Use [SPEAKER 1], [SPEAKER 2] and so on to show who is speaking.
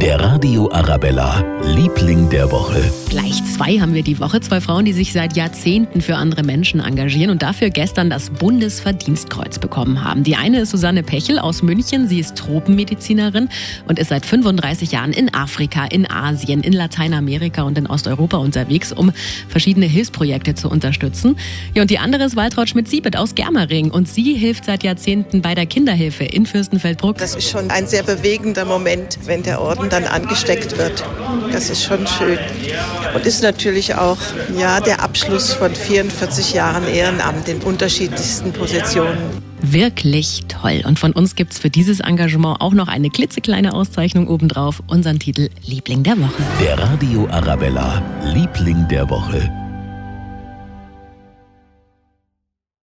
[SPEAKER 1] Der Radio Arabella, Liebling der Woche.
[SPEAKER 2] Gleich zwei haben wir die Woche. Zwei Frauen, die sich seit Jahrzehnten für andere Menschen engagieren und dafür gestern das Bundesverdienstkreuz bekommen haben. Die eine ist Susanne Pechel aus München. Sie ist Tropenmedizinerin und ist seit 35 Jahren in Afrika, in Asien, in Lateinamerika und in Osteuropa unterwegs, um verschiedene Hilfsprojekte zu unterstützen. Ja, und die andere ist Waltraud Schmidt-Siebet aus Germering und sie hilft seit Jahrzehnten bei der Kinderhilfe in Fürstenfeldbruck.
[SPEAKER 3] Das ist schon ein sehr bewegender Moment, wenn der Orden dann angesteckt wird. Das ist schon schön. Und ist natürlich auch ja, der Abschluss von 44 Jahren Ehrenamt in unterschiedlichsten Positionen.
[SPEAKER 2] Wirklich toll. Und von uns gibt es für dieses Engagement auch noch eine klitzekleine Auszeichnung obendrauf, unseren Titel Liebling der Woche.
[SPEAKER 1] Der Radio Arabella, Liebling der Woche.